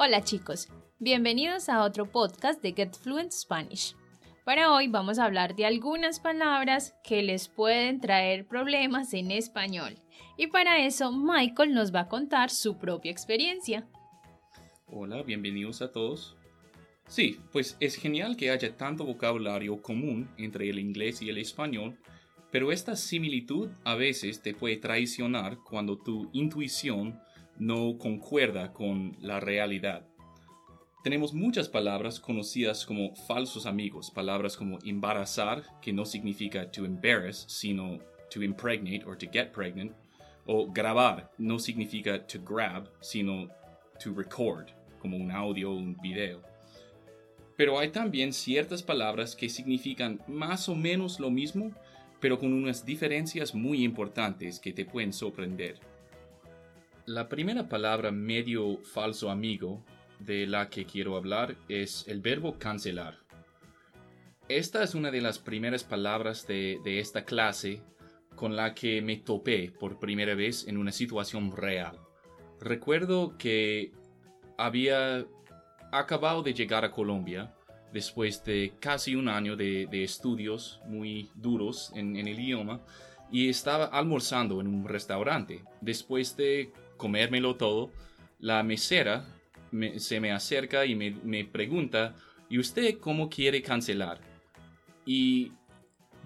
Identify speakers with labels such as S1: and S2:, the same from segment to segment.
S1: Hola chicos, bienvenidos a otro podcast de Get Fluent Spanish. Para hoy vamos a hablar de algunas palabras que les pueden traer problemas en español. Y para eso Michael nos va a contar su propia experiencia.
S2: Hola, bienvenidos a todos. Sí, pues es genial que haya tanto vocabulario común entre el inglés y el español, pero esta similitud a veces te puede traicionar cuando tu intuición no concuerda con la realidad. Tenemos muchas palabras conocidas como falsos amigos, palabras como embarazar, que no significa to embarrass, sino to impregnate or to get pregnant, o grabar, no significa to grab, sino to record, como un audio o un video. Pero hay también ciertas palabras que significan más o menos lo mismo, pero con unas diferencias muy importantes que te pueden sorprender. La primera palabra medio falso amigo de la que quiero hablar es el verbo cancelar. Esta es una de las primeras palabras de, esta clase con la que me topé por primera vez en una situación real. Recuerdo que había acabado de llegar a Colombia después de casi un año de, estudios muy duros en, el idioma y estaba almorzando en un restaurante. Después de comérmelo todo, la mesera se me acerca y me, pregunta, ¿y usted cómo quiere cancelar? Y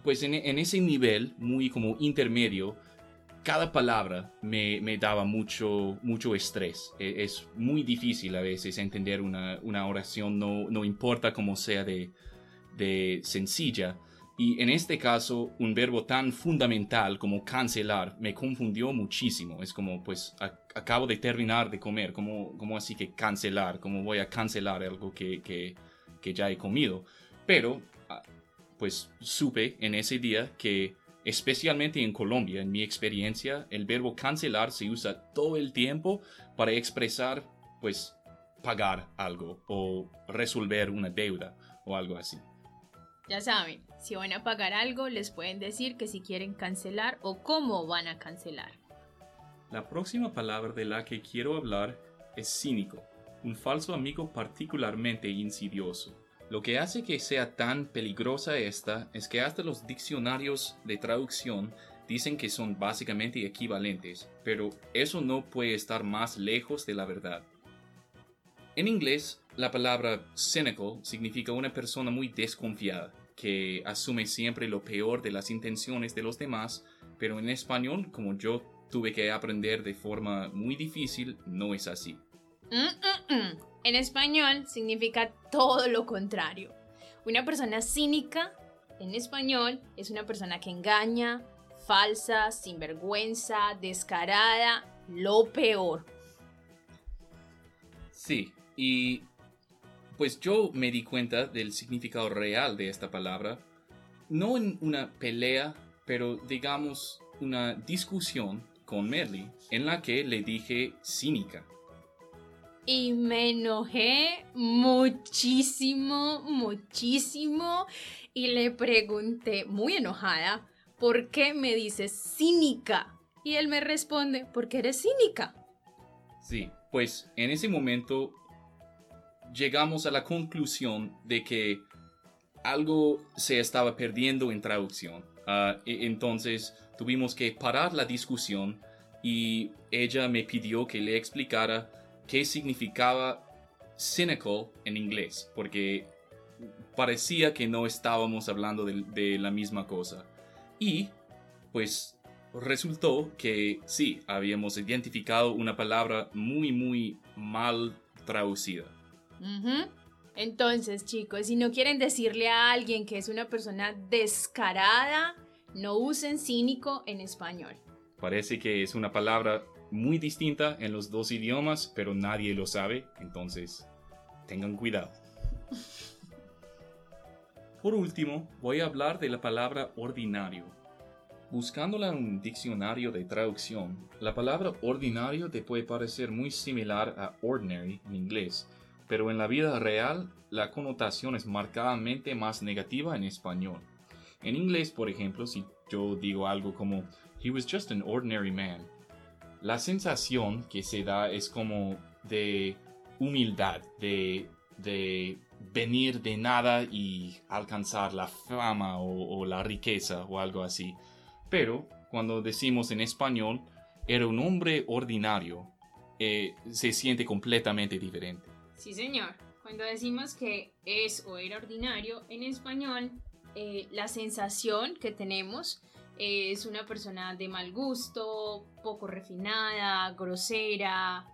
S2: pues en, ese nivel, muy como intermedio, cada palabra me, daba mucho, mucho estrés. E, es, muy difícil a veces entender una, oración, no, no, importa cómo sea de, de sencilla. Y en este caso, un verbo tan fundamental como cancelar me confundió muchísimo. Es como, pues, acabo de terminar de comer, como, como así que cancelar, como voy a cancelar algo que, que, que ya he comido. Pero, ah, pues, supe en ese día que, especialmente en Colombia, en mi experiencia, el verbo cancelar se usa todo el tiempo para expresar, pues, pagar algo o resolver una deuda o algo así.
S1: Ya saben, si van a pagar algo, les pueden decir que si quieren cancelar o cómo van a cancelar.
S2: La próxima palabra de la que quiero hablar es cínico, un falso amigo particularmente insidioso. Lo que hace que sea tan peligrosa esta es que hasta los diccionarios de traducción dicen que son básicamente equivalentes, pero eso no puede estar más lejos de la verdad. En inglés, la palabra cynical significa una persona muy desconfiada, que asume siempre lo peor de las intenciones de los demás, pero en español, como yo tuve que aprender de forma muy difícil, no es así.
S1: Mm, mm, mm. En español significa todo lo contrario. Una persona cínica, en español, es una persona que engaña, falsa, sinvergüenza, descarada, lo peor.
S2: Sí, y pues yo me di cuenta del significado real de esta palabra, no en una pelea, pero digamos una discusión con Merly, en la que le dije cínica.
S1: Y me enojé muchísimo, muchísimo, y le pregunté, muy enojada, ¿por qué me dices cínica? Y él me responde, porque eres cínica.
S2: Sí, pues en ese momento llegamos a la conclusión de que algo se estaba perdiendo en traducción. Ah, e, entonces tuvimos que parar la discusión y ella me pidió que le explicara qué significaba cynical en inglés, porque parecía que no estábamos hablando de, de la misma cosa. Y pues resultó que sí, habíamos identificado una palabra muy, muy mal traducida.
S1: Entonces, chicos, si no quieren decirle a alguien que es una persona descarada, no usen cínico en español.
S2: Parece que es una palabra muy distinta en los dos idiomas, pero nadie lo sabe, entonces tengan cuidado. Por último, voy a hablar de la palabra ordinario. Buscándola en un diccionario de traducción, la palabra ordinario te puede parecer muy similar a ordinary en inglés, pero en la vida real la connotación es marcadamente más negativa en español. En inglés, por ejemplo, si yo digo algo como He was just an ordinary man, la sensación que se da es como de humildad, de, de venir de nada y alcanzar la fama o, la riqueza o algo así. Pero cuando decimos en español, era un hombre ordinario, eh, se siente completamente diferente.
S1: Sí, señor. Cuando decimos que es o era ordinario, en español, eh, la sensación que tenemos es una persona de mal gusto, poco refinada, grosera,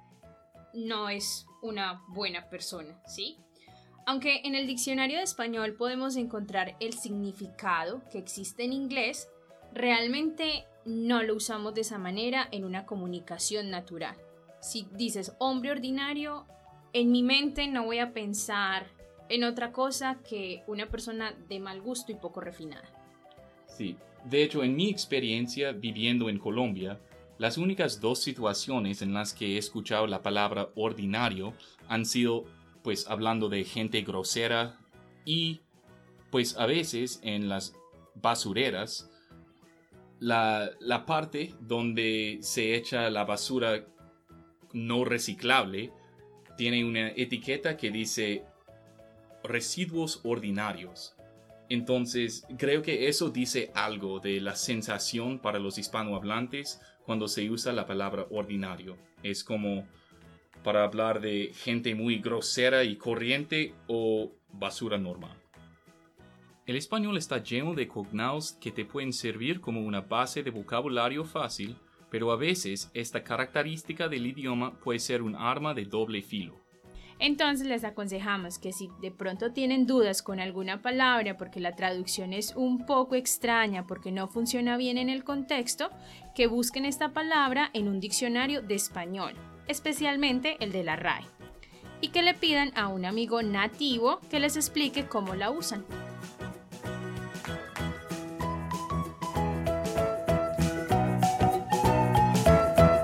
S1: no es una buena persona, ¿sí? Aunque en el diccionario de español podemos encontrar el significado que existe en inglés, realmente no lo usamos de esa manera en una comunicación natural. Si dices hombre ordinario, en mi mente no voy a pensar en otra cosa que una persona de mal gusto y poco refinada.
S2: Sí, de hecho en mi experiencia viviendo en Colombia, las únicas dos situaciones en las que he escuchado la palabra ordinario han sido pues hablando de gente grosera y pues a veces en las basureras la, la parte donde se echa la basura no reciclable tiene una etiqueta que dice residuos ordinarios. Entonces, creo que eso dice algo de la sensación para los hispanohablantes cuando se usa la palabra ordinario. Es como para hablar de gente muy grosera y corriente o basura normal. El español está lleno de cognados que te pueden servir como una base de vocabulario fácil, pero a veces esta característica del idioma puede ser un arma de doble filo.
S1: Entonces les aconsejamos que si de pronto tienen dudas con alguna palabra porque la traducción es un poco extraña, porque no funciona bien en el contexto, que busquen esta palabra en un diccionario de español especialmente el de la RAE, y que le pidan a un amigo nativo que les explique cómo la usan.